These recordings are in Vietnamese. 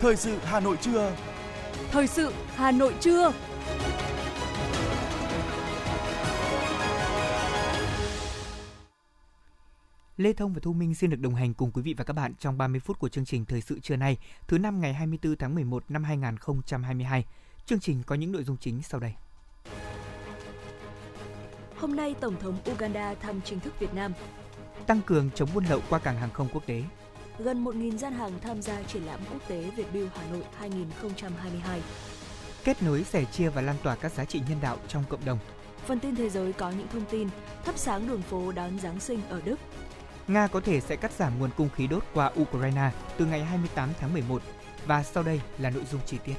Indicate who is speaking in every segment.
Speaker 1: Thời sự Hà Nội trưa.
Speaker 2: Thời sự Hà Nội trưa.
Speaker 3: Lê Thông và Thu Minh xin được đồng hành cùng quý vị và các bạn trong 30 phút của chương trình Thời sự trưa nay, thứ năm ngày 24 tháng 11 năm 2022. Chương trình có những nội dung chính sau đây.
Speaker 2: Hôm nay, Tổng thống Uganda thăm chính thức Việt Nam.
Speaker 3: Tăng cường chống buôn lậu qua cảng hàng không quốc tế.
Speaker 2: Gần 1.000 gian hàng tham gia triển lãm quốc tế Việt Build Hà Nội 2022.
Speaker 3: Kết nối, sẻ chia và lan tỏa các giá trị nhân đạo trong cộng đồng.
Speaker 2: Phần tin thế giới có những thông tin thắp sáng đường phố đón Giáng sinh ở Đức.
Speaker 3: Nga có thể sẽ cắt giảm nguồn cung khí đốt qua Ukraine từ ngày 28 tháng 11. Và sau đây là nội dung chi tiết.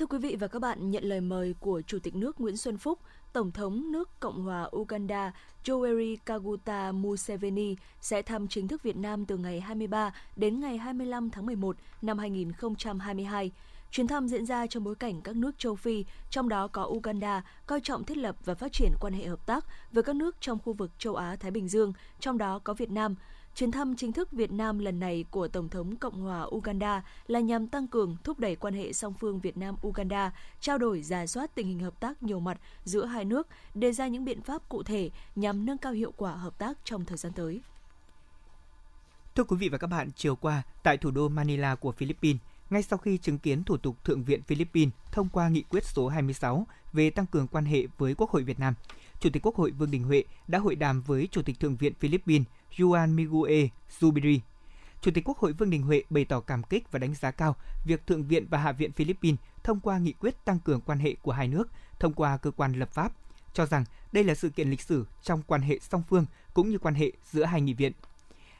Speaker 2: Thưa quý vị và các bạn, nhận lời mời của Chủ tịch nước Nguyễn Xuân Phúc, Tổng thống nước Cộng hòa Uganda Yoweri Kaguta Museveni sẽ thăm chính thức Việt Nam từ ngày 23 đến ngày 25 tháng 11 năm 2022. Chuyến thăm diễn ra trong bối cảnh các nước châu Phi, trong đó có Uganda, coi trọng thiết lập và phát triển quan hệ hợp tác với các nước trong khu vực châu Á-Thái Bình Dương, trong đó có Việt Nam – Chuyến thăm chính thức Việt Nam lần này của Tổng thống Cộng hòa Uganda là nhằm tăng cường thúc đẩy quan hệ song phương Việt Nam-Uganda, trao đổi giả soát tình hình hợp tác nhiều mặt giữa hai nước, đề ra những biện pháp cụ thể nhằm nâng cao hiệu quả hợp tác trong thời gian tới.
Speaker 3: Thưa quý vị và các bạn, chiều qua tại thủ đô Manila của Philippines, ngay sau khi chứng kiến thủ tục Thượng viện Philippines thông qua nghị quyết số 26 về tăng cường quan hệ với Quốc hội Việt Nam, Chủ tịch Quốc hội Vương Đình Huệ đã hội đàm với Chủ tịch Thượng viện Philippines Juan Miguel Zubiri. Chủ tịch Quốc hội Vương Đình Huệ bày tỏ cảm kích và đánh giá cao việc Thượng viện và Hạ viện Philippines thông qua nghị quyết tăng cường quan hệ của hai nước thông qua cơ quan lập pháp, cho rằng đây là sự kiện lịch sử trong quan hệ song phương cũng như quan hệ giữa hai nghị viện.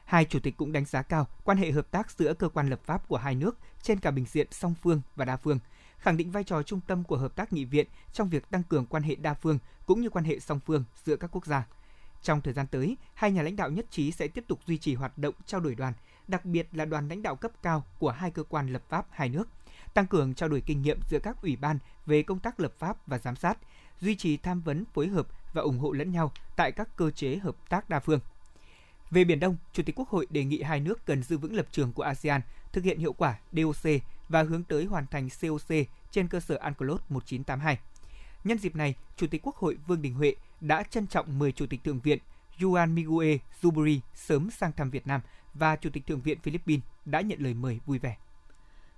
Speaker 3: Hai chủ tịch cũng đánh giá cao quan hệ hợp tác giữa cơ quan lập pháp của hai nước trên cả bình diện song phương và đa phương, khẳng định vai trò trung tâm của hợp tác nghị viện trong việc tăng cường quan hệ đa phương cũng như quan hệ song phương giữa các quốc gia. Trong thời gian tới, hai nhà lãnh đạo nhất trí sẽ tiếp tục duy trì hoạt động trao đổi đoàn, đặc biệt là đoàn lãnh đạo cấp cao của hai cơ quan lập pháp hai nước, tăng cường trao đổi kinh nghiệm giữa các ủy ban về công tác lập pháp và giám sát, duy trì tham vấn phối hợp và ủng hộ lẫn nhau tại các cơ chế hợp tác đa phương. Về Biển Đông, Chủ tịch Quốc hội đề nghị hai nước cần giữ vững lập trường của ASEAN, thực hiện hiệu quả DOC và hướng tới hoàn thành COC trên cơ sở UNCLOS 1982. Nhân dịp này, Chủ tịch Quốc hội Vương Đình Huệ đã trân trọng mời Chủ tịch Thượng viện Juan Miguel Zubiri sớm sang thăm Việt Nam và Chủ tịch Thượng viện Philippines đã nhận lời mời vui vẻ.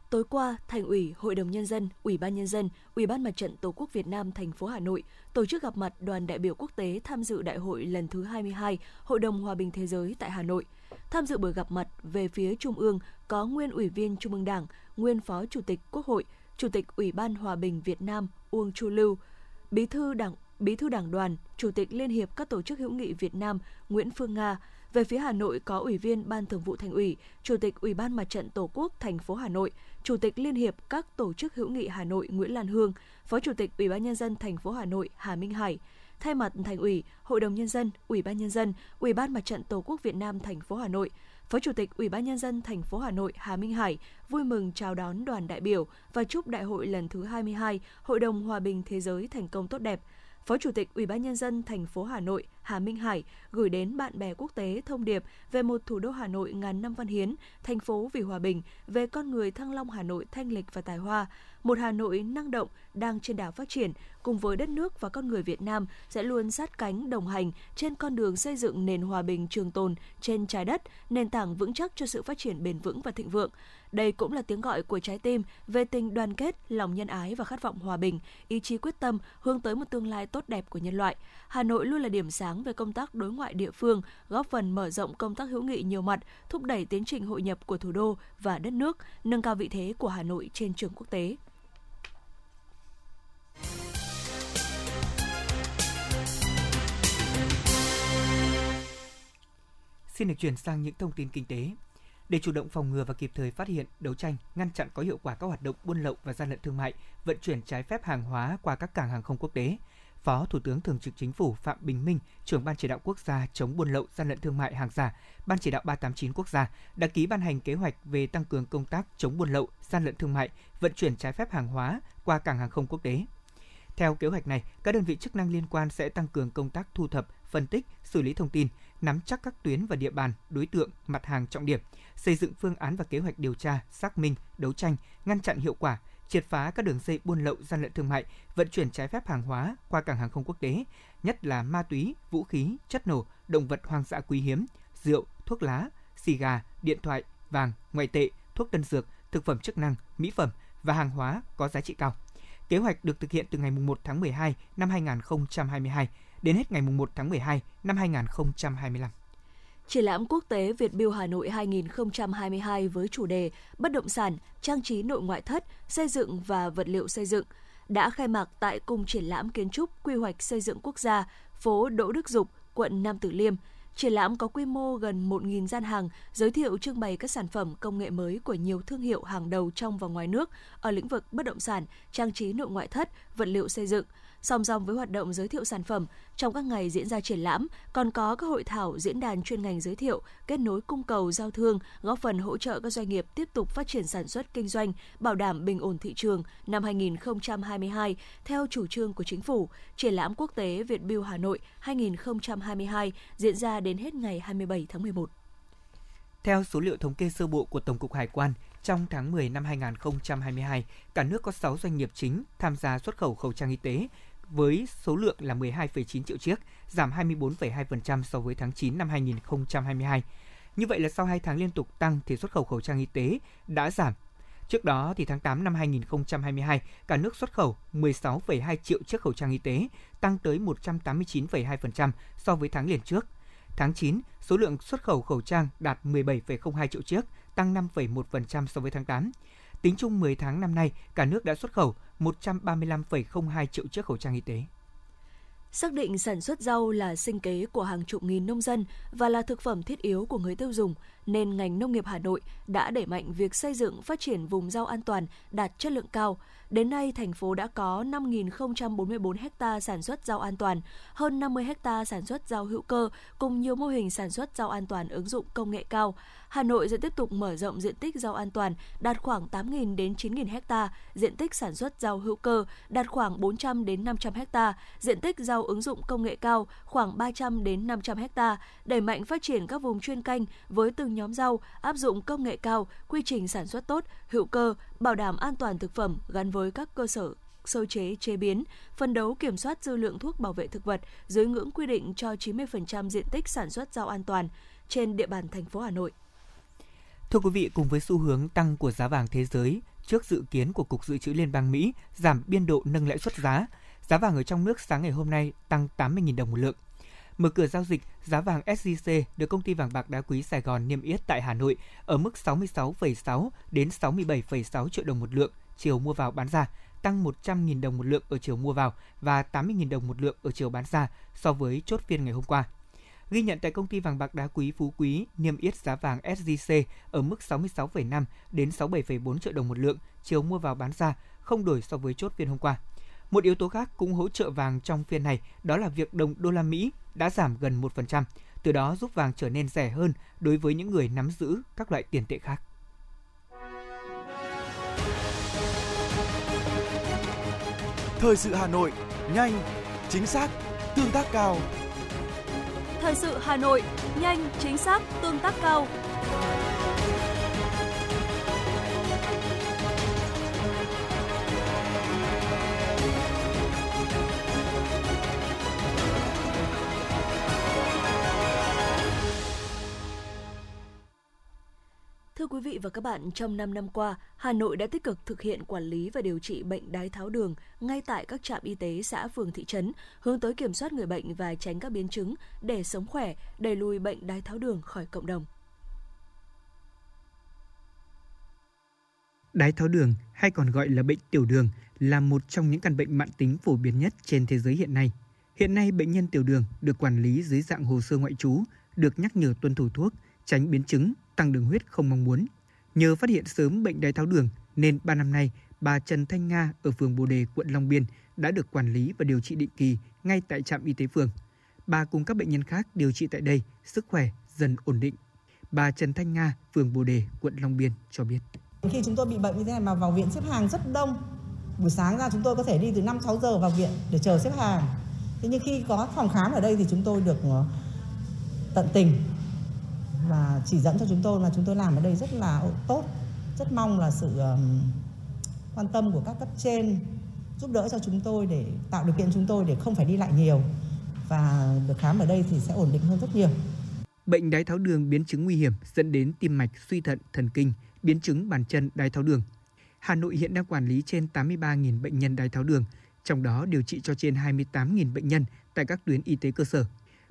Speaker 2: Tối qua, Thành ủy, Hội đồng nhân dân, Ủy ban nhân dân, Ủy ban Mặt trận Tổ quốc Việt Nam thành phố Hà Nội tổ chức gặp mặt đoàn đại biểu quốc tế tham dự đại hội lần thứ 22 Hội đồng Hòa bình Thế giới tại Hà Nội. Tham dự buổi gặp mặt về phía Trung ương có nguyên Ủy viên Trung ương Đảng, nguyên Phó Chủ tịch Quốc hội, Chủ tịch Ủy ban Hòa bình Việt Nam Uông Chu Lưu, Bí thư Đảng Bí thư Đảng đoàn, Chủ tịch Liên hiệp các tổ chức hữu nghị Việt Nam Nguyễn Phương Nga. Về phía Hà Nội có Ủy viên Ban Thường vụ Thành ủy, Chủ tịch Ủy ban Mặt trận Tổ quốc thành phố Hà Nội, Chủ tịch Liên hiệp các tổ chức hữu nghị Hà Nội Nguyễn Lan Hương, Phó Chủ tịch Ủy ban nhân dân thành phố Hà Nội Hà Minh Hải. Thay mặt Thành ủy, Hội đồng nhân dân, Ủy ban nhân dân, Ủy ban Mặt trận Tổ quốc Việt Nam thành phố Hà Nội, Phó Chủ tịch Ủy ban nhân dân thành phố Hà Nội Hà Minh Hải vui mừng chào đón đoàn đại biểu và chúc đại hội lần thứ 22 Hội đồng Hòa bình Thế giới thành công tốt đẹp. Phó Chủ tịch Ủy ban nhân dân thành phố Hà Nội Hà Minh Hải gửi đến bạn bè quốc tế thông điệp về một thủ đô Hà Nội ngàn năm văn hiến, thành phố vì hòa bình, về con người Thăng Long Hà Nội thanh lịch và tài hoa, một Hà Nội năng động đang trên đà phát triển cùng với đất nước và con người Việt Nam sẽ luôn sát cánh đồng hành trên con đường xây dựng nền hòa bình trường tồn trên trái đất, nền tảng vững chắc cho sự phát triển bền vững và thịnh vượng. Đây cũng là tiếng gọi của trái tim về tình đoàn kết, lòng nhân ái và khát vọng hòa bình, ý chí quyết tâm hướng tới một tương lai tốt đẹp của nhân loại. Hà Nội luôn là điểm sáng về công tác đối ngoại địa phương, góp phần mở rộng công tác hữu nghị nhiều mặt, thúc đẩy tiến trình hội nhập của thủ đô và đất nước, nâng cao vị thế của Hà Nội trên trường quốc tế.
Speaker 3: Xin được chuyển sang những thông tin kinh tế. Để chủ động phòng ngừa và kịp thời phát hiện, đấu tranh, ngăn chặn có hiệu quả các hoạt động buôn lậu và gian lận thương mại, vận chuyển trái phép hàng hóa qua các cảng hàng không quốc tế, Phó Thủ tướng Thường trực Chính phủ Phạm Bình Minh, trưởng Ban chỉ đạo quốc gia chống buôn lậu, gian lận thương mại hàng giả, Ban chỉ đạo 389 quốc gia đã ký ban hành kế hoạch về tăng cường công tác chống buôn lậu, gian lận thương mại, vận chuyển trái phép hàng hóa qua cảng hàng không quốc tế. Theo kế hoạch này, các đơn vị chức năng liên quan sẽ tăng cường công tác thu thập, phân tích, xử lý thông tin, nắm chắc các tuyến và địa bàn, đối tượng, mặt hàng trọng điểm, xây dựng phương án và kế hoạch điều tra, xác minh, đấu tranh, ngăn chặn hiệu quả, triệt phá các đường dây buôn lậu gian lận thương mại, vận chuyển trái phép hàng hóa qua cảng hàng không quốc tế, nhất là ma túy, vũ khí, chất nổ, động vật hoang dã quý hiếm, rượu, thuốc lá, xì gà, điện thoại, vàng, ngoại tệ, thuốc tân dược, thực phẩm chức năng, mỹ phẩm và hàng hóa có giá trị cao. Kế hoạch được thực hiện từ ngày 1 tháng 12 năm 2022 đến hết ngày 1 tháng 12 năm 2025.
Speaker 2: Triển lãm quốc tế Việt Biêu Hà Nội 2022 với chủ đề Bất động sản, trang trí nội ngoại thất, xây dựng và vật liệu xây dựng đã khai mạc tại Cung Triển lãm Kiến trúc Quy hoạch Xây dựng Quốc gia, phố Đỗ Đức Dục, quận Nam Từ Liêm. Triển lãm có quy mô gần 1.000 gian hàng, giới thiệu trưng bày các sản phẩm công nghệ mới của nhiều thương hiệu hàng đầu trong và ngoài nước ở lĩnh vực bất động sản, trang trí nội ngoại thất, vật liệu xây dựng – Song song với hoạt động giới thiệu sản phẩm, trong các ngày diễn ra triển lãm còn có các hội thảo diễn đàn chuyên ngành giới thiệu, kết nối cung cầu giao thương, góp phần hỗ trợ các doanh nghiệp tiếp tục phát triển sản xuất kinh doanh, bảo đảm bình ổn thị trường năm 2022 theo chủ trương của chính phủ. Triển lãm quốc tế Việt Build Hà Nội 2022 diễn ra đến hết ngày 27 tháng 11.
Speaker 3: Theo số liệu thống kê sơ bộ của Tổng cục Hải quan, trong tháng 10 năm 2022, cả nước có 6 doanh nghiệp chính tham gia xuất khẩu khẩu trang y tế với số lượng là 12,9 triệu chiếc, giảm 24,2% so với tháng 9 năm 2022. Như vậy là sau 2 tháng liên tục tăng thì xuất khẩu khẩu trang y tế đã giảm. Trước đó thì tháng 8 năm 2022, cả nước xuất khẩu 16,2 triệu chiếc khẩu trang y tế, tăng tới 189,2% so với tháng liền trước. Tháng 9, số lượng xuất khẩu khẩu trang đạt 17,02 triệu chiếc, tăng 5,1% so với tháng 8. Tính chung 10 tháng năm nay, cả nước đã xuất khẩu 135,02 triệu chiếc khẩu trang y tế.
Speaker 2: Xác định sản xuất rau là sinh kế của hàng chục nghìn nông dân và là thực phẩm thiết yếu của người tiêu dùng, nên ngành nông nghiệp Hà Nội đã đẩy mạnh việc xây dựng phát triển vùng rau an toàn đạt chất lượng cao, Đến nay, thành phố đã có 5.044 ha sản xuất rau an toàn, hơn 50 ha sản xuất rau hữu cơ cùng nhiều mô hình sản xuất rau an toàn ứng dụng công nghệ cao. Hà Nội sẽ tiếp tục mở rộng diện tích rau an toàn đạt khoảng 8.000 đến 9.000 ha, diện tích sản xuất rau hữu cơ đạt khoảng 400 đến 500 ha, diện tích rau ứng dụng công nghệ cao khoảng 300 đến 500 ha, đẩy mạnh phát triển các vùng chuyên canh với từng nhóm rau, áp dụng công nghệ cao, quy trình sản xuất tốt, hữu cơ, bảo đảm an toàn thực phẩm gắn với các cơ sở sơ chế chế biến, phân đấu kiểm soát dư lượng thuốc bảo vệ thực vật dưới ngưỡng quy định cho 90% diện tích sản xuất rau an toàn trên địa bàn thành phố Hà Nội.
Speaker 3: Thưa quý vị, cùng với xu hướng tăng của giá vàng thế giới, trước dự kiến của Cục Dự trữ Liên bang Mỹ giảm biên độ nâng lãi suất giá, giá vàng ở trong nước sáng ngày hôm nay tăng 80.000 đồng một lượng. Mở cửa giao dịch, giá vàng SJC được công ty vàng bạc đá quý Sài Gòn niêm yết tại Hà Nội ở mức 66,6 đến 67,6 triệu đồng một lượng chiều mua vào bán ra, tăng 100.000 đồng một lượng ở chiều mua vào và 80.000 đồng một lượng ở chiều bán ra so với chốt phiên ngày hôm qua. Ghi nhận tại công ty vàng bạc đá quý Phú Quý niêm yết giá vàng SJC ở mức 66,5 đến 67,4 triệu đồng một lượng chiều mua vào bán ra, không đổi so với chốt phiên hôm qua. Một yếu tố khác cũng hỗ trợ vàng trong phiên này đó là việc đồng đô la Mỹ đã giảm gần 1%, từ đó giúp vàng trở nên rẻ hơn đối với những người nắm giữ các loại tiền tệ khác.
Speaker 1: Thời sự Hà Nội, nhanh, chính xác, tương tác cao.
Speaker 2: Thời sự Hà Nội, nhanh, chính xác, tương tác cao. Quý vị và các bạn, trong 5 năm qua, Hà Nội đã tích cực thực hiện quản lý và điều trị bệnh đái tháo đường ngay tại các trạm y tế xã phường thị trấn, hướng tới kiểm soát người bệnh và tránh các biến chứng để sống khỏe, đẩy lùi bệnh đái tháo đường khỏi cộng đồng.
Speaker 3: Đái tháo đường hay còn gọi là bệnh tiểu đường là một trong những căn bệnh mãn tính phổ biến nhất trên thế giới hiện nay. Hiện nay bệnh nhân tiểu đường được quản lý dưới dạng hồ sơ ngoại trú, được nhắc nhở tuân thủ thuốc, tránh biến chứng, tăng đường huyết không mong muốn. Nhờ phát hiện sớm bệnh đái tháo đường nên 3 năm nay, bà Trần Thanh Nga ở phường Bồ Đề, quận Long Biên đã được quản lý và điều trị định kỳ ngay tại trạm y tế phường. Bà cùng các bệnh nhân khác điều trị tại đây, sức khỏe dần ổn định. Bà Trần Thanh Nga, phường Bồ Đề, quận Long Biên cho biết.
Speaker 4: Khi chúng tôi bị bệnh như thế này mà vào viện xếp hàng rất đông. Buổi sáng ra chúng tôi có thể đi từ 5-6 giờ vào viện để chờ xếp hàng. thế nhưng khi có phòng khám ở đây thì chúng tôi được ờ, tận tình và chỉ dẫn cho chúng tôi là chúng tôi làm ở đây rất là tốt rất mong là sự quan tâm của các cấp trên giúp đỡ cho chúng tôi để tạo điều kiện chúng tôi để không phải đi lại nhiều và được khám ở đây thì sẽ ổn định hơn rất nhiều.
Speaker 3: Bệnh đái tháo đường biến chứng nguy hiểm dẫn đến tim mạch, suy thận, thần kinh, biến chứng bàn chân đái tháo đường. Hà Nội hiện đang quản lý trên 83.000 bệnh nhân đái tháo đường, trong đó điều trị cho trên 28.000 bệnh nhân tại các tuyến y tế cơ sở.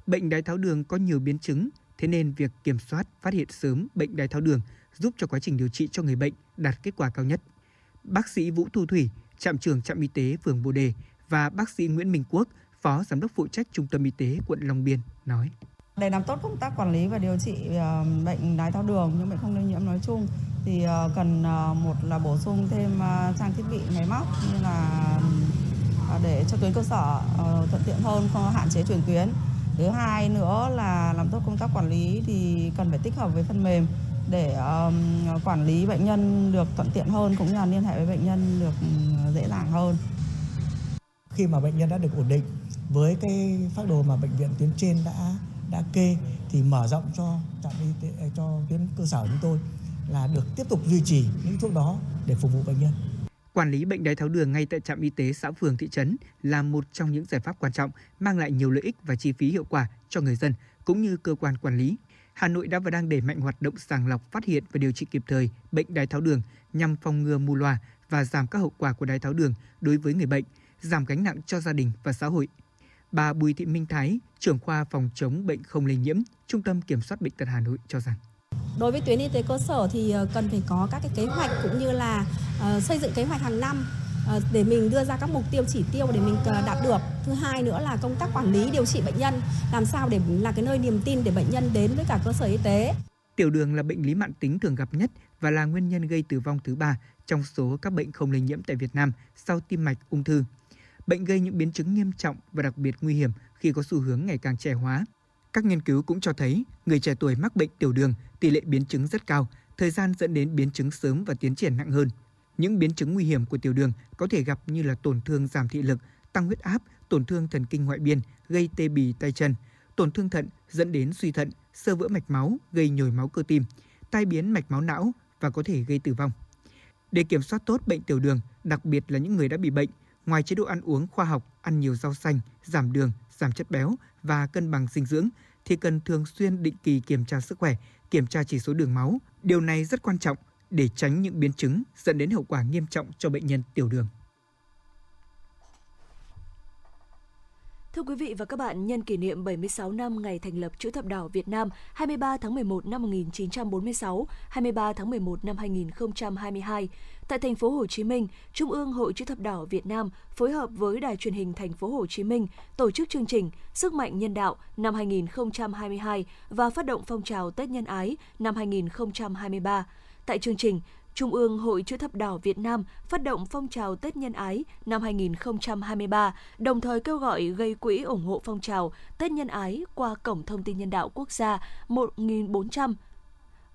Speaker 3: Bệnh đái tháo đường có nhiều biến chứng, thế nên việc kiểm soát, phát hiện sớm bệnh đái tháo đường giúp cho quá trình điều trị cho người bệnh đạt kết quả cao nhất. Bác sĩ Vũ Thu Thủy, trạm trưởng trạm y tế phường Bồ Đề và bác sĩ Nguyễn Minh Quốc, phó giám đốc phụ trách trung tâm y tế quận Long Biên nói.
Speaker 5: Để làm tốt công tác quản lý và điều trị ờ, bệnh đái tháo đường, những bệnh không lây nhiễm nói chung thì ờ, cần ờ, một là bổ sung thêm trang thiết bị máy móc như là để cho tuyến cơ sở thuận tiện hơn, không hạn chế chuyển tuyến. Thứ hai nữa là làm tốt công tác quản lý thì cần phải tích hợp với phần mềm để quản lý bệnh nhân được thuận tiện hơn cũng như là liên hệ với bệnh nhân được dễ dàng hơn.
Speaker 6: Khi mà bệnh nhân đã được ổn định, với cái phác đồ mà bệnh viện tuyến trên đã đã kê thì mở rộng cho trạm y tế, cho tuyến cơ sở chúng tôi là được tiếp tục duy trì những thuốc đó để phục vụ bệnh nhân.
Speaker 3: Quản lý bệnh đái tháo đường ngay tại trạm y tế xã phường thị trấn là một trong những giải pháp quan trọng mang lại nhiều lợi ích và chi phí hiệu quả cho người dân cũng như cơ quan quản lý. Hà Nội đã và đang đẩy mạnh hoạt động sàng lọc, phát hiện và điều trị kịp thời bệnh đái tháo đường nhằm phòng ngừa mù loà và giảm các hậu quả của đái tháo đường đối với người bệnh, giảm gánh nặng cho gia đình và xã hội. Bà Bùi Thị Minh Thái, trưởng khoa phòng chống bệnh không lây nhiễm, Trung tâm Kiểm soát Bệnh tật Hà Nội cho rằng
Speaker 7: Đối với tuyến y tế cơ sở thì ờ, cần phải có các cái kế hoạch cũng như là uh, xây dựng kế hoạch hàng năm uh, để mình đưa ra các mục tiêu chỉ tiêu để mình uh, đạt được. Thứ hai nữa là công tác quản lý điều trị bệnh nhân làm sao để là cái nơi niềm tin để bệnh nhân đến với cả cơ sở y tế.
Speaker 3: Tiểu đường là bệnh lý mạng tính thường gặp nhất và là nguyên nhân gây tử vong thứ ba trong số các bệnh không lây nhiễm tại Việt Nam sau tim mạch, ung thư. Bệnh gây những biến chứng nghiêm trọng và đặc biệt nguy hiểm khi có xu hướng ngày càng trẻ hóa. Các nghiên cứu cũng cho thấy người trẻ tuổi mắc bệnh tiểu đường tỷ lệ biến chứng rất cao, thời gian dẫn đến biến chứng sớm và tiến triển nặng hơn. Những biến chứng nguy hiểm của tiểu đường có thể gặp như là tổn thương giảm thị lực, tăng huyết áp, tổn thương thần kinh ngoại biên, gây tê bì tay chân, tổn thương thận dẫn đến suy thận, sơ vỡ mạch máu, gây nhồi máu cơ tim, tai biến mạch máu não và có thể gây tử vong. Để kiểm soát tốt bệnh tiểu đường, đặc biệt là những người đã bị bệnh, ngoài chế độ ăn uống khoa học, ăn nhiều rau xanh, giảm đường, giảm chất béo và cân bằng dinh dưỡng thì cần thường xuyên định kỳ kiểm tra sức khỏe, kiểm tra chỉ số đường máu. Điều này rất quan trọng để tránh những biến chứng dẫn đến hậu quả nghiêm trọng cho bệnh nhân tiểu đường.
Speaker 2: Thưa quý vị và các bạn, nhân kỷ niệm 76 năm ngày thành lập Chữ thập đỏ Việt Nam 23 tháng 11 năm 1946, 23 tháng 11 năm 2022, tại thành phố Hồ Chí Minh, Trung ương Hội Chữ thập đỏ Việt Nam phối hợp với Đài truyền hình thành phố Hồ Chí Minh tổ chức chương trình Sức mạnh nhân đạo năm 2022 và phát động phong trào Tết nhân ái năm 2023. Tại chương trình, Trung ương Hội Chữ thập đỏ Việt Nam phát động phong trào Tết nhân ái năm 2023, đồng thời kêu gọi gây quỹ ủng hộ phong trào Tết nhân ái qua cổng thông tin nhân đạo quốc gia 1400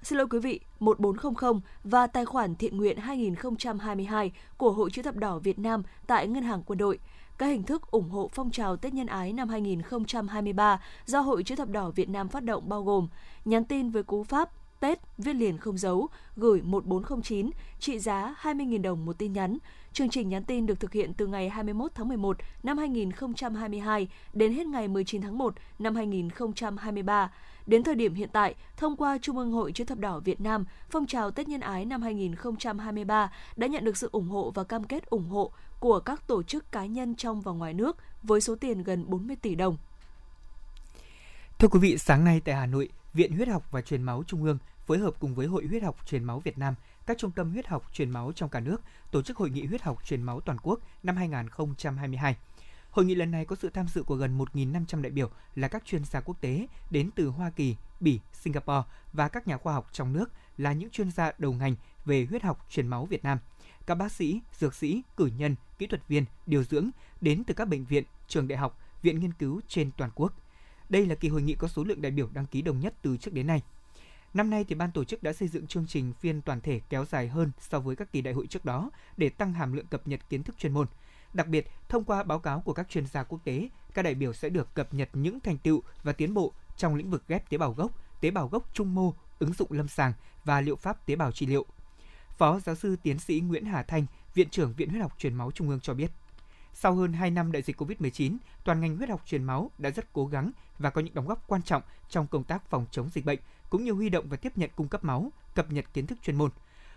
Speaker 2: Xin lỗi quý vị, 1400 và tài khoản thiện nguyện 2022 của Hội Chữ thập đỏ Việt Nam tại Ngân hàng Quân đội. Các hình thức ủng hộ phong trào Tết nhân ái năm 2023 do Hội Chữ thập đỏ Việt Nam phát động bao gồm nhắn tin với cú pháp Tết viết liền không dấu gửi 1409 trị giá 20.000 đồng một tin nhắn. Chương trình nhắn tin được thực hiện từ ngày 21 tháng 11 năm 2022 đến hết ngày 19 tháng 1 năm 2023. Đến thời điểm hiện tại, thông qua Trung ương Hội Chữ thập đỏ Việt Nam, phong trào Tết nhân ái năm 2023 đã nhận được sự ủng hộ và cam kết ủng hộ của các tổ chức cá nhân trong và ngoài nước với số tiền gần 40 tỷ đồng.
Speaker 3: Thưa quý vị, sáng nay tại Hà Nội, Viện Huyết học và Truyền máu Trung ương phối hợp cùng với Hội Huyết học Truyền máu Việt Nam, các trung tâm huyết học truyền máu trong cả nước tổ chức hội nghị huyết học truyền máu toàn quốc năm 2022. Hội nghị lần này có sự tham dự của gần 1.500 đại biểu là các chuyên gia quốc tế đến từ Hoa Kỳ, Bỉ, Singapore và các nhà khoa học trong nước là những chuyên gia đầu ngành về huyết học truyền máu Việt Nam. Các bác sĩ, dược sĩ, cử nhân, kỹ thuật viên, điều dưỡng đến từ các bệnh viện, trường đại học, viện nghiên cứu trên toàn quốc. Đây là kỳ hội nghị có số lượng đại biểu đăng ký đông nhất từ trước đến nay. Năm nay thì ban tổ chức đã xây dựng chương trình phiên toàn thể kéo dài hơn so với các kỳ đại hội trước đó để tăng hàm lượng cập nhật kiến thức chuyên môn. Đặc biệt, thông qua báo cáo của các chuyên gia quốc tế, các đại biểu sẽ được cập nhật những thành tựu và tiến bộ trong lĩnh vực ghép tế bào gốc, tế bào gốc trung mô, ứng dụng lâm sàng và liệu pháp tế bào trị liệu. Phó giáo sư tiến sĩ Nguyễn Hà Thanh, Viện trưởng Viện Huyết học Truyền máu Trung ương cho biết, sau hơn 2 năm đại dịch COVID-19, toàn ngành huyết học truyền máu đã rất cố gắng và có những đóng góp quan trọng trong công tác phòng chống dịch bệnh, cũng như huy động và tiếp nhận cung cấp máu, cập nhật kiến thức chuyên môn.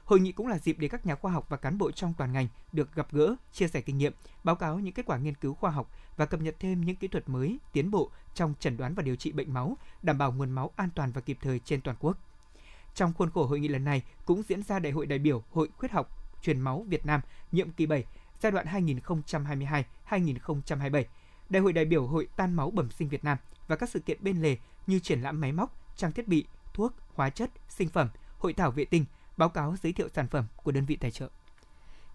Speaker 3: Hội nghị cũng là dịp để các nhà khoa học và cán bộ trong toàn ngành được gặp gỡ, chia sẻ kinh nghiệm, báo cáo những kết quả nghiên cứu khoa học và cập nhật thêm những kỹ thuật mới, tiến bộ trong chẩn đoán và điều trị bệnh máu, đảm bảo nguồn máu an toàn và kịp thời trên toàn quốc. Trong khuôn khổ hội nghị lần này cũng diễn ra Đại hội đại biểu Hội Khuyết học Truyền máu Việt Nam nhiệm kỳ 7 giai đoạn 2022-2027, Đại hội đại biểu Hội Tan máu bẩm sinh Việt Nam và các sự kiện bên lề như triển lãm máy móc, trang thiết bị, thuốc, hóa chất, sinh phẩm, hội thảo vệ tinh, báo cáo giới thiệu sản phẩm của đơn vị tài trợ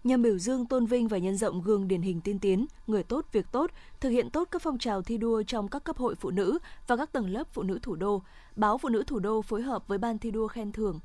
Speaker 2: nhằm biểu dương tôn vinh và nhân rộng gương điển hình tiên tiến, người tốt việc tốt, thực hiện tốt các phong trào thi đua trong các cấp hội phụ nữ và các tầng lớp phụ nữ thủ đô. Báo Phụ nữ thủ đô phối hợp với ban thi đua khen thưởng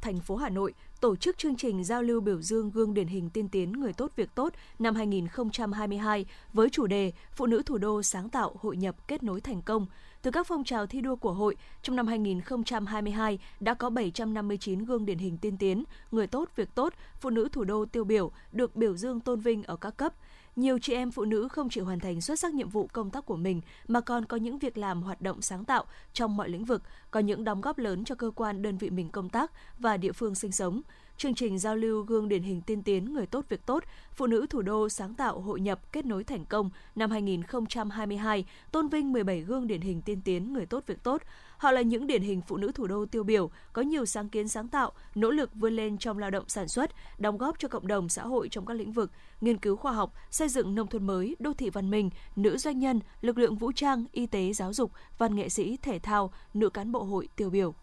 Speaker 2: thành phố Hà Nội tổ chức chương trình giao lưu biểu dương gương điển hình tiên tiến người tốt việc tốt năm 2022 với chủ đề Phụ nữ thủ đô sáng tạo hội nhập kết nối thành công. Từ các phong trào thi đua của hội, trong năm 2022 đã có 759 gương điển hình tiên tiến, người tốt việc tốt, phụ nữ thủ đô tiêu biểu được biểu dương tôn vinh ở các cấp. Nhiều chị em phụ nữ không chỉ hoàn thành xuất sắc nhiệm vụ công tác của mình mà còn có những việc làm hoạt động sáng tạo trong mọi lĩnh vực, có những đóng góp lớn cho cơ quan đơn vị mình công tác và địa phương sinh sống chương trình giao lưu gương điển hình tiên tiến người tốt việc tốt, phụ nữ thủ đô sáng tạo hội nhập kết nối thành công năm 2022, tôn vinh 17 gương điển hình tiên tiến người tốt việc tốt. Họ là những điển hình phụ nữ thủ đô tiêu biểu, có nhiều sáng kiến sáng tạo, nỗ lực vươn lên trong lao động sản xuất, đóng góp cho cộng đồng xã hội trong các lĩnh vực nghiên cứu khoa học, xây dựng nông thôn mới, đô thị văn minh, nữ doanh nhân, lực lượng vũ trang, y tế, giáo dục, văn nghệ sĩ, thể thao, nữ cán bộ hội tiêu biểu.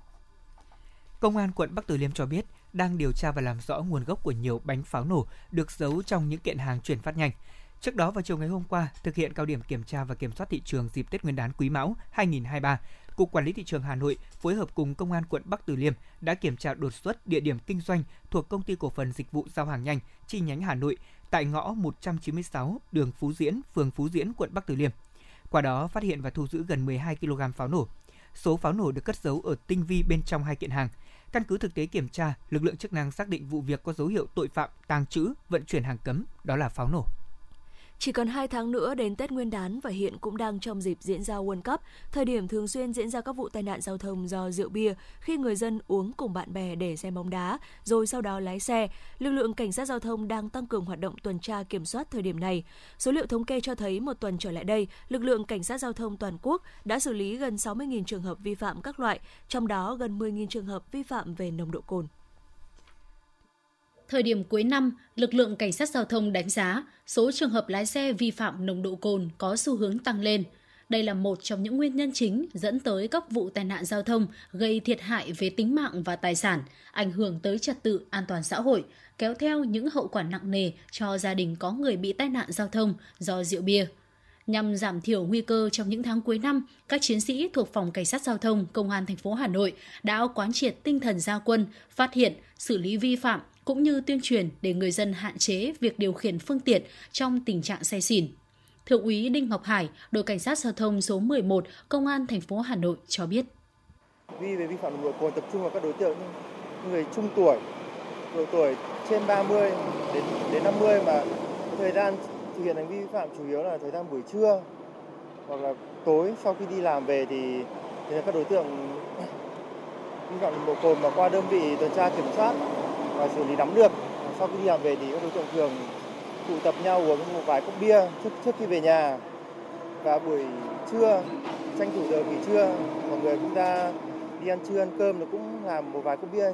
Speaker 3: Công an quận Bắc Từ Liêm cho biết, đang điều tra và làm rõ nguồn gốc của nhiều bánh pháo nổ được giấu trong những kiện hàng chuyển phát nhanh. Trước đó vào chiều ngày hôm qua, thực hiện cao điểm kiểm tra và kiểm soát thị trường dịp Tết Nguyên đán Quý Mão 2023, Cục Quản lý thị trường Hà Nội phối hợp cùng Công an quận Bắc Từ Liêm đã kiểm tra đột xuất địa điểm kinh doanh thuộc công ty cổ phần dịch vụ giao hàng nhanh chi nhánh Hà Nội tại ngõ 196 đường Phú Diễn, phường Phú Diễn, quận Bắc Từ Liêm. Qua đó phát hiện và thu giữ gần 12 kg pháo nổ. Số pháo nổ được cất giấu ở tinh vi bên trong hai kiện hàng – Căn cứ thực tế kiểm tra, lực lượng chức năng xác định vụ việc có dấu hiệu tội phạm tàng trữ, vận chuyển hàng cấm, đó là pháo nổ.
Speaker 2: Chỉ còn 2 tháng nữa đến Tết Nguyên đán và hiện cũng đang trong dịp diễn ra World Cup, thời điểm thường xuyên diễn ra các vụ tai nạn giao thông do rượu bia khi người dân uống cùng bạn bè để xem bóng đá, rồi sau đó lái xe. Lực lượng cảnh sát giao thông đang tăng cường hoạt động tuần tra kiểm soát thời điểm này. Số liệu thống kê cho thấy một tuần trở lại đây, lực lượng cảnh sát giao thông toàn quốc đã xử lý gần 60.000 trường hợp vi phạm các loại, trong đó gần 10.000 trường hợp vi phạm về nồng độ cồn.
Speaker 8: Thời điểm cuối năm, lực lượng cảnh sát giao thông đánh giá số trường hợp lái xe vi phạm nồng độ cồn có xu hướng tăng lên. Đây là một trong những nguyên nhân chính dẫn tới các vụ tai nạn giao thông gây thiệt hại về tính mạng và tài sản, ảnh hưởng tới trật tự an toàn xã hội, kéo theo những hậu quả nặng nề cho gia đình có người bị tai nạn giao thông do rượu bia. Nhằm giảm thiểu nguy cơ trong những tháng cuối năm, các chiến sĩ thuộc Phòng Cảnh sát Giao thông Công an thành phố Hà Nội đã quán triệt tinh thần gia quân, phát hiện, xử lý vi phạm, cũng như tuyên truyền để người dân hạn chế việc điều khiển phương tiện trong tình trạng say xỉn. Thượng úy Đinh Ngọc Hải, đội cảnh sát giao thông số 11, Công an thành phố Hà Nội cho biết.
Speaker 9: Vi về vi phạm nồng độ cồn tập trung vào các đối tượng người trung tuổi, độ tuổi trên 30 đến đến 50 mà thời gian thực hiện hành vi vi phạm chủ yếu là thời gian buổi trưa hoặc là tối sau khi đi làm về thì, thì các đối tượng vi phạm nồng độ cồn mà qua đơn vị tuần tra kiểm soát và xử lý nắm được. Sau khi đi làm về thì các đối tượng thường tụ tập nhau uống một vài cốc bia trước trước khi về nhà. Và buổi trưa tranh thủ giờ nghỉ trưa mọi người cũng ra đi ăn trưa ăn cơm nó cũng làm một vài cốc bia.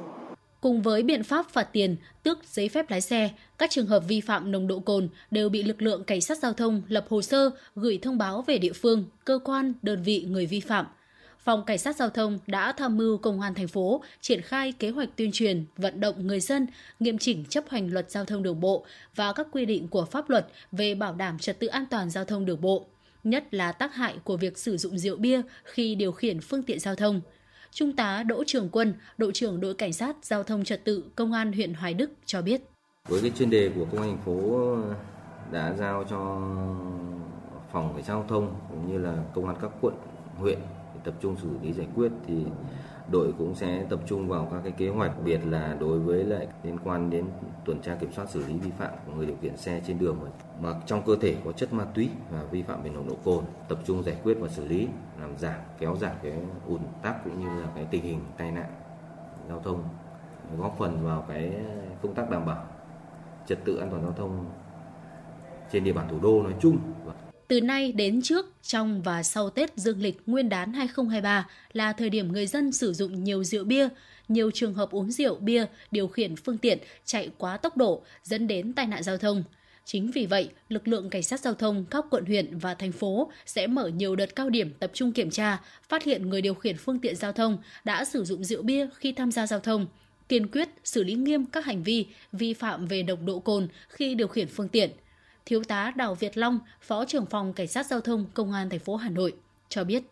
Speaker 8: Cùng với biện pháp phạt tiền, tước giấy phép lái xe, các trường hợp vi phạm nồng độ cồn đều bị lực lượng cảnh sát giao thông lập hồ sơ gửi thông báo về địa phương, cơ quan, đơn vị người vi phạm – Phòng Cảnh sát Giao thông đã tham mưu Công an thành phố triển khai kế hoạch tuyên truyền, vận động người dân nghiêm chỉnh chấp hành luật giao thông đường bộ và các quy định của pháp luật về bảo đảm trật tự an toàn giao thông đường bộ, nhất là tác hại của việc sử dụng rượu bia khi điều khiển phương tiện giao thông. Trung tá Đỗ Trường Quân, đội trưởng đội cảnh sát giao thông trật tự Công an huyện Hoài Đức cho biết.
Speaker 10: Với cái chuyên đề của Công an thành phố đã giao cho phòng cảnh sát giao thông cũng như là công an các quận, huyện tập trung xử lý giải quyết thì đội cũng sẽ tập trung vào các cái kế hoạch, biệt là đối với lại liên quan đến tuần tra kiểm soát xử lý vi phạm của người điều khiển xe trên đường mà trong cơ thể có chất ma túy và vi phạm về nồng độ cồn, tập trung giải quyết và xử lý, làm giảm, kéo giảm cái ùn tắc cũng như là cái tình hình tai nạn giao thông, góp phần vào cái công tác đảm bảo trật tự an toàn giao thông trên địa bàn thủ đô nói chung
Speaker 8: từ nay đến trước, trong và sau Tết Dương lịch Nguyên đán 2023 là thời điểm người dân sử dụng nhiều rượu bia, nhiều trường hợp uống rượu bia, điều khiển phương tiện chạy quá tốc độ dẫn đến tai nạn giao thông. Chính vì vậy, lực lượng cảnh sát giao thông các quận huyện và thành phố sẽ mở nhiều đợt cao điểm tập trung kiểm tra, phát hiện người điều khiển phương tiện giao thông đã sử dụng rượu bia khi tham gia giao thông, kiên quyết xử lý nghiêm các hành vi vi phạm về nồng độ cồn khi điều khiển phương tiện – Thiếu tá Đào Việt Long, Phó trưởng phòng Cảnh sát giao thông Công an thành phố Hà Nội cho biết.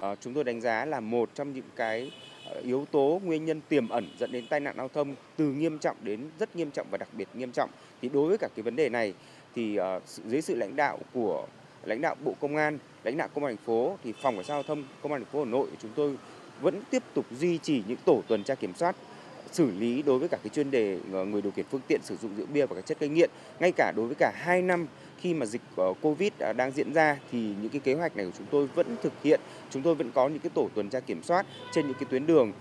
Speaker 11: Ờ, chúng tôi đánh giá là một trong những cái ờ, yếu tố nguyên nhân tiềm ẩn dẫn đến tai nạn giao thông từ nghiêm trọng đến rất nghiêm trọng và đặc biệt nghiêm trọng. Thì đối với cả cái vấn đề này thì ờ, dưới sự lãnh đạo của lãnh đạo Bộ Công an, lãnh đạo Công an thành phố thì phòng cảnh sát giao thông Công an thành phố Hà Nội chúng tôi vẫn tiếp tục duy trì những tổ tuần tra kiểm soát xử lý đối với cả cái chuyên đề ờ, người điều khiển phương tiện sử dụng rượu bia và các chất gây nghiện ngay cả đối với cả hai năm khi mà dịch ờ, Covid ờ, đang diễn ra thì những cái kế hoạch này của chúng tôi vẫn thực hiện, chúng tôi vẫn có những cái tổ tuần tra kiểm soát trên những cái tuyến đường.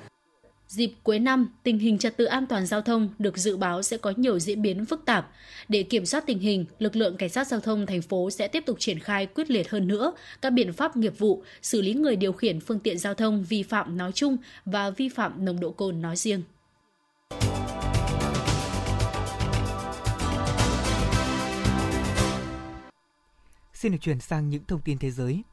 Speaker 8: Dịp cuối năm, tình hình trật tự an toàn giao thông được dự báo sẽ có nhiều diễn biến phức tạp. Để kiểm soát tình hình, lực lượng cảnh sát giao thông thành phố sẽ tiếp tục triển khai quyết liệt hơn nữa các biện pháp nghiệp vụ xử lý người điều khiển phương tiện giao thông vi phạm nói chung và vi phạm nồng độ cồn nói riêng.
Speaker 3: Xin được chuyển sang những thông tin thế giới.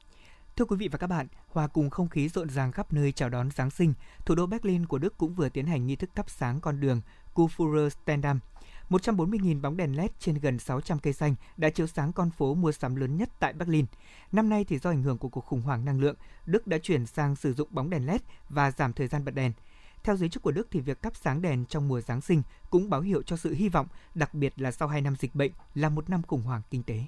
Speaker 3: Thưa quý vị và các bạn, hòa cùng không khí rộn ràng khắp nơi chào đón Giáng sinh, thủ đô Berlin của Đức cũng vừa tiến hành nghi thức thắp sáng con đường Kurfürstendamm. 140.000 bóng đèn LED trên gần 600 cây xanh đã chiếu sáng con phố mua sắm lớn nhất tại Berlin. Năm nay thì do ảnh hưởng của cuộc khủng hoảng năng lượng, Đức đã chuyển sang sử dụng bóng đèn LED và giảm thời gian bật đèn. Theo giới chức của Đức thì việc thắp sáng đèn trong mùa Giáng sinh cũng báo hiệu cho sự hy vọng, đặc biệt là sau 2 năm dịch bệnh là một năm khủng hoảng kinh tế.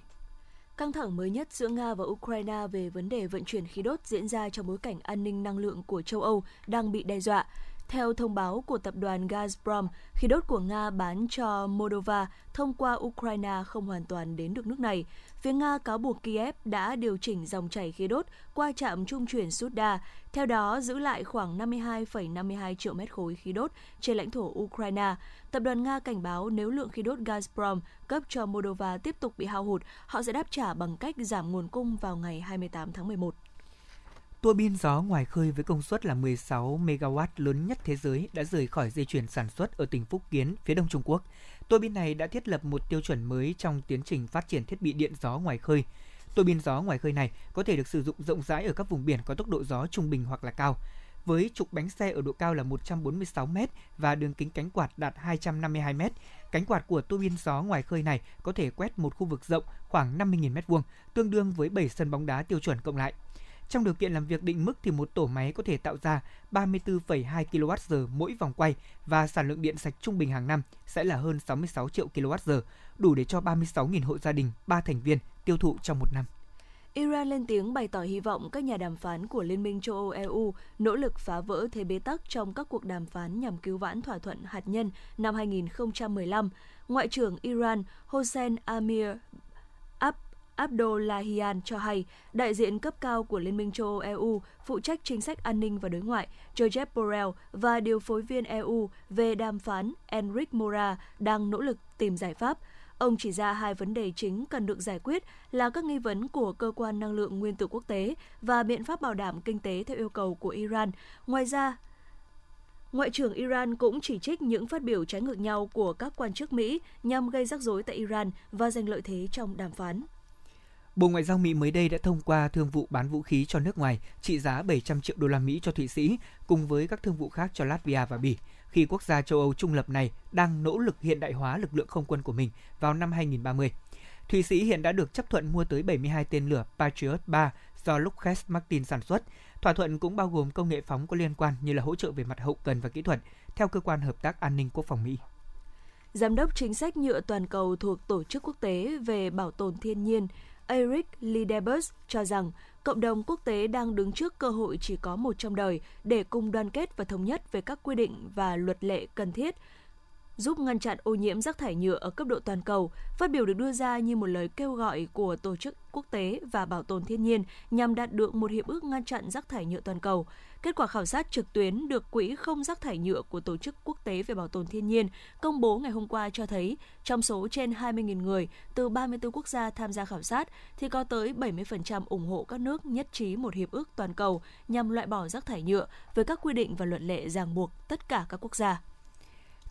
Speaker 2: Căng thẳng mới nhất giữa Nga và Ukraine về vấn đề vận chuyển khí đốt diễn ra trong bối cảnh an ninh năng lượng của châu Âu đang bị đe dọa. Theo thông báo của tập đoàn Gazprom, khí đốt của Nga bán cho Moldova thông qua Ukraine không hoàn toàn đến được nước này. Phía Nga cáo buộc Kiev đã điều chỉnh dòng chảy khí đốt qua trạm trung chuyển Suda, theo đó giữ lại khoảng 52,52 triệu mét khối khí đốt trên lãnh thổ Ukraine. Tập đoàn Nga cảnh báo nếu lượng khí đốt Gazprom cấp cho Moldova tiếp tục bị hao hụt, họ sẽ đáp trả bằng cách giảm nguồn cung vào ngày 28 tháng 11.
Speaker 3: Tua bin gió ngoài khơi với công suất là 16 MW lớn nhất thế giới đã rời khỏi dây chuyền sản xuất ở tỉnh Phúc Kiến, phía đông Trung Quốc. Tua bin này đã thiết lập một tiêu chuẩn mới trong tiến trình phát triển thiết bị điện gió ngoài khơi. Tua bin gió ngoài khơi này có thể được sử dụng rộng rãi ở các vùng biển có tốc độ gió trung bình hoặc là cao. Với trục bánh xe ở độ cao là 146 m và đường kính cánh quạt đạt 252 m, cánh quạt của tua bin gió ngoài khơi này có thể quét một khu vực rộng khoảng 50.000 m2, tương đương với 7 sân bóng đá tiêu chuẩn cộng lại. Trong điều kiện làm việc định mức thì một tổ máy có thể tạo ra 34,2 kWh mỗi vòng quay và sản lượng điện sạch trung bình hàng năm sẽ là hơn 66 triệu kWh, đủ để cho 36.000 hộ gia đình, 3 thành viên tiêu thụ trong một năm.
Speaker 2: Iran lên tiếng bày tỏ hy vọng các nhà đàm phán của Liên minh châu Âu EU nỗ lực phá vỡ thế bế tắc trong các cuộc đàm phán nhằm cứu vãn thỏa thuận hạt nhân năm 2015. Ngoại trưởng Iran Hossein Amir Abdollahian cho hay, đại diện cấp cao của Liên minh châu Âu EU phụ trách chính sách an ninh và đối ngoại Joseph Borrell và điều phối viên EU về đàm phán Enrique Mora đang nỗ lực tìm giải pháp. Ông chỉ ra hai vấn đề chính cần được giải quyết là các nghi vấn của cơ quan năng lượng nguyên tử quốc tế và biện pháp bảo đảm kinh tế theo yêu cầu của Iran. Ngoài ra, Ngoại trưởng Iran cũng chỉ trích những phát biểu trái ngược nhau của các quan chức Mỹ nhằm gây rắc rối tại Iran và giành lợi thế trong đàm phán.
Speaker 3: Bộ Ngoại giao Mỹ mới đây đã thông qua thương vụ bán vũ khí cho nước ngoài trị giá 700 triệu đô la Mỹ cho Thụy Sĩ cùng với các thương vụ khác cho Latvia và Bỉ khi quốc gia châu Âu trung lập này đang nỗ lực hiện đại hóa lực lượng không quân của mình vào năm 2030. Thụy Sĩ hiện đã được chấp thuận mua tới 72 tên lửa Patriot 3 do Lockheed Martin sản xuất. Thỏa thuận cũng bao gồm công nghệ phóng có liên quan như là hỗ trợ về mặt hậu cần và kỹ thuật, theo cơ quan hợp tác an ninh quốc phòng Mỹ.
Speaker 2: Giám đốc chính sách nhựa toàn cầu thuộc Tổ chức Quốc tế về Bảo tồn Thiên nhiên Eric Lidebus cho rằng cộng đồng quốc tế đang đứng trước cơ hội chỉ có một trong đời để cùng đoàn kết và thống nhất về các quy định và luật lệ cần thiết, giúp ngăn chặn ô nhiễm rác thải nhựa ở cấp độ toàn cầu. Phát biểu được đưa ra như một lời kêu gọi của tổ chức quốc tế và bảo tồn thiên nhiên nhằm đạt được một hiệp ước ngăn chặn rác thải nhựa toàn cầu. Kết quả khảo sát trực tuyến được Quỹ không rác thải nhựa của Tổ chức Quốc tế về Bảo tồn Thiên nhiên công bố ngày hôm qua cho thấy, trong số trên 20.000 người từ 34 quốc gia tham gia khảo sát thì có tới 70% ủng hộ các nước nhất trí một hiệp ước toàn cầu nhằm loại bỏ rác thải nhựa với các quy định và luật lệ ràng buộc tất cả các quốc gia.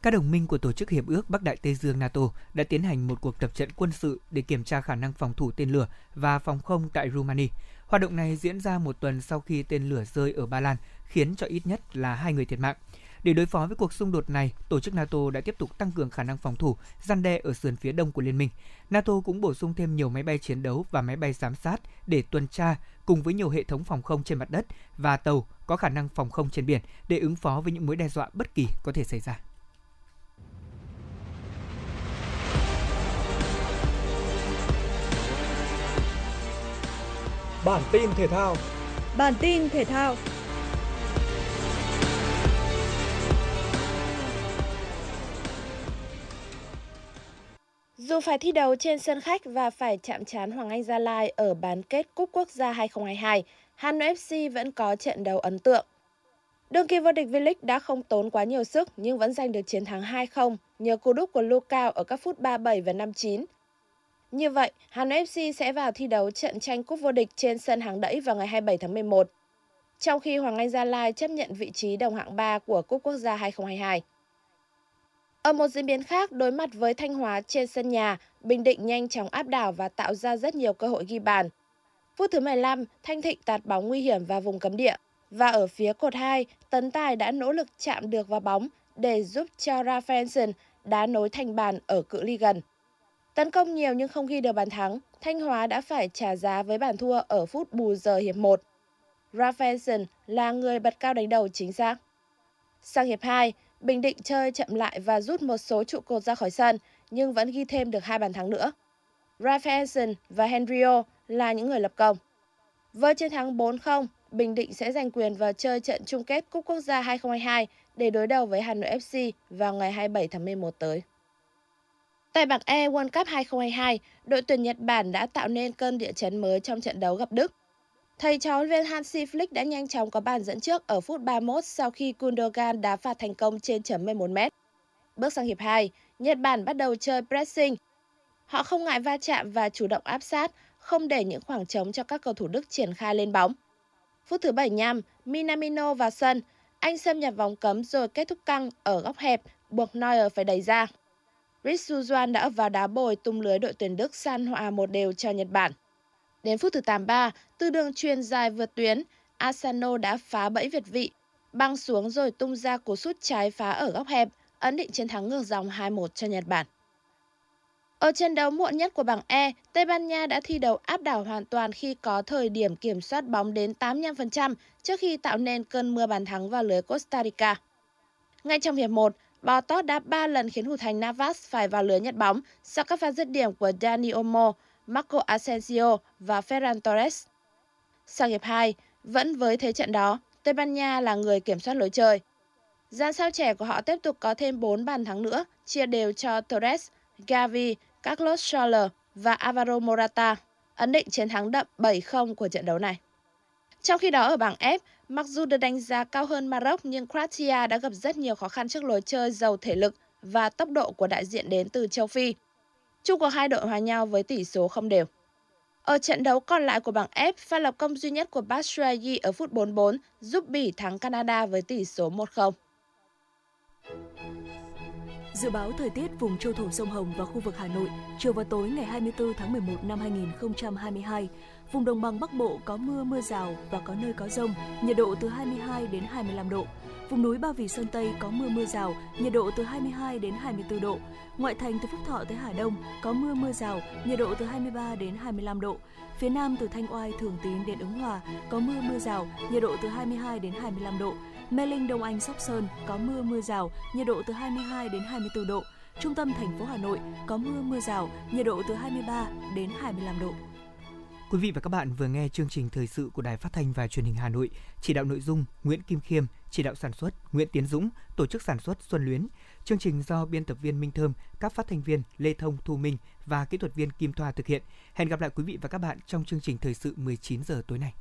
Speaker 3: Các đồng minh của Tổ chức Hiệp ước Bắc Đại Tây Dương NATO đã tiến hành một cuộc tập trận quân sự để kiểm tra khả năng phòng thủ tên lửa và phòng không tại Romania. Hoạt động này diễn ra một tuần sau khi tên lửa rơi ở Ba Lan, khiến cho ít nhất là hai người thiệt mạng. Để đối phó với cuộc xung đột này, tổ chức NATO đã tiếp tục tăng cường khả năng phòng thủ, gian đe ở sườn phía đông của liên minh. NATO cũng bổ sung thêm nhiều máy bay chiến đấu và máy bay giám sát để tuần tra cùng với nhiều hệ thống phòng không trên mặt đất và tàu có khả năng phòng không trên biển để ứng phó với những mối đe dọa bất kỳ có thể xảy ra.
Speaker 1: Bản tin thể thao.
Speaker 12: Bản tin thể thao. Dù phải thi đấu trên sân khách và phải chạm trán Hoàng Anh Gia Lai ở bán kết Cúp Quốc gia 2022, Hà Nội FC vẫn có trận đấu ấn tượng. Đương kim vô địch V-League đã không tốn quá nhiều sức nhưng vẫn giành được chiến thắng 2-0 nhờ cú đúc của Lucao ở các phút 37 và 59 như vậy, Hà Nội FC sẽ vào thi đấu trận tranh cúp vô địch trên sân hàng đẫy vào ngày 27 tháng 11. Trong khi Hoàng Anh Gia Lai chấp nhận vị trí đồng hạng 3 của Cúp Quốc gia 2022. Ở một diễn biến khác, đối mặt với Thanh Hóa trên sân nhà, Bình Định nhanh chóng áp đảo và tạo ra rất nhiều cơ hội ghi bàn. Phút thứ 15, Thanh Thịnh tạt bóng nguy hiểm vào vùng cấm địa. Và ở phía cột 2, Tấn Tài đã nỗ lực chạm được vào bóng để giúp cho Rafaelson đá nối thành bàn ở cự ly gần. Tấn công nhiều nhưng không ghi được bàn thắng, Thanh Hóa đã phải trả giá với bàn thua ở phút bù giờ hiệp 1. Rafaelson là người bật cao đánh đầu chính xác. Sang hiệp 2, Bình Định chơi chậm lại và rút một số trụ cột ra khỏi sân nhưng vẫn ghi thêm được hai bàn thắng nữa. Rafaelson và Henrio là những người lập công. Với chiến thắng 4-0, Bình Định sẽ giành quyền vào chơi trận chung kết Cúp Quốc gia 2022 để đối đầu với Hà Nội FC vào ngày 27 tháng 11 tới. Tại bảng E World Cup 2022, đội tuyển Nhật Bản đã tạo nên cơn địa chấn mới trong trận đấu gặp Đức. Thầy trò viên Hansi Flick đã nhanh chóng có bàn dẫn trước ở phút 31 sau khi Gundogan đá phạt thành công trên chấm 11 m. Bước sang hiệp 2, Nhật Bản bắt đầu chơi pressing. Họ không ngại va chạm và chủ động áp sát, không để những khoảng trống cho các cầu thủ Đức triển khai lên bóng. Phút thứ 75, Minamino vào sân, anh xâm nhập vòng cấm rồi kết thúc căng ở góc hẹp, buộc Neuer phải đẩy ra. Rich Suzuan đã ập vào đá bồi tung lưới đội tuyển Đức san hòa một đều cho Nhật Bản. Đến phút thứ 83, từ đường truyền dài vượt tuyến, Asano đã phá bẫy Việt vị, băng xuống rồi tung ra cú sút trái phá ở góc hẹp, ấn định chiến thắng ngược dòng 2-1 cho Nhật Bản. Ở trận đấu muộn nhất của bảng E, Tây Ban Nha đã thi đấu áp đảo hoàn toàn khi có thời điểm kiểm soát bóng đến 85% trước khi tạo nên cơn mưa bàn thắng vào lưới Costa Rica. Ngay trong hiệp 1, Bò tót đã 3 lần khiến thủ thành Navas phải vào lưới nhặt bóng sau các pha dứt điểm của Dani Olmo, Marco Asensio và Ferran Torres. Sang hiệp 2, vẫn với thế trận đó, Tây Ban Nha là người kiểm soát lối chơi. Gian sao trẻ của họ tiếp tục có thêm 4 bàn thắng nữa, chia đều cho Torres, Gavi, Carlos Soler và Alvaro Morata, ấn định chiến thắng đậm 7-0 của trận đấu này. Trong khi đó ở bảng F, mặc dù được đánh giá cao hơn Maroc nhưng Croatia đã gặp rất nhiều khó khăn trước lối chơi giàu thể lực và tốc độ của đại diện đến từ châu Phi. Chung cuộc hai đội hòa nhau với tỷ số không đều. Ở trận đấu còn lại của bảng F, pha lập công duy nhất của Batshuayi ở phút 44 giúp Bỉ thắng Canada với tỷ số 1-0.
Speaker 2: Dự báo thời tiết vùng châu thổ sông Hồng và khu vực Hà Nội chiều và tối ngày 24 tháng 11 năm 2022 Vùng đồng bằng Bắc Bộ có mưa, mưa rào và có nơi có rông, nhiệt độ từ 22 đến 25 độ. Vùng núi Ba Vì Sơn Tây có mưa mưa rào, nhiệt độ từ 22 đến 24 độ. Ngoại thành từ Phúc Thọ tới Hà Đông có mưa mưa rào, nhiệt độ từ 23 đến 25 độ. Phía Nam từ Thanh Oai, Thường Tín đến Ứng Hòa có mưa mưa rào, nhiệt độ từ 22 đến 25 độ. Mê Linh, Đông Anh, Sóc Sơn có mưa mưa rào, nhiệt độ từ 22 đến 24 độ. Trung tâm thành phố Hà Nội có mưa mưa rào, nhiệt độ từ 23 đến 25 độ.
Speaker 3: Quý vị và các bạn vừa nghe chương trình thời sự của Đài Phát thanh và Truyền hình Hà Nội, chỉ đạo nội dung Nguyễn Kim Khiêm, chỉ đạo sản xuất Nguyễn Tiến Dũng, tổ chức sản xuất Xuân Luyến. Chương trình do biên tập viên Minh Thơm, các phát thanh viên Lê Thông, Thu Minh và kỹ thuật viên Kim Thoa thực hiện. Hẹn gặp lại quý vị và các bạn trong chương trình thời sự 19 giờ tối nay.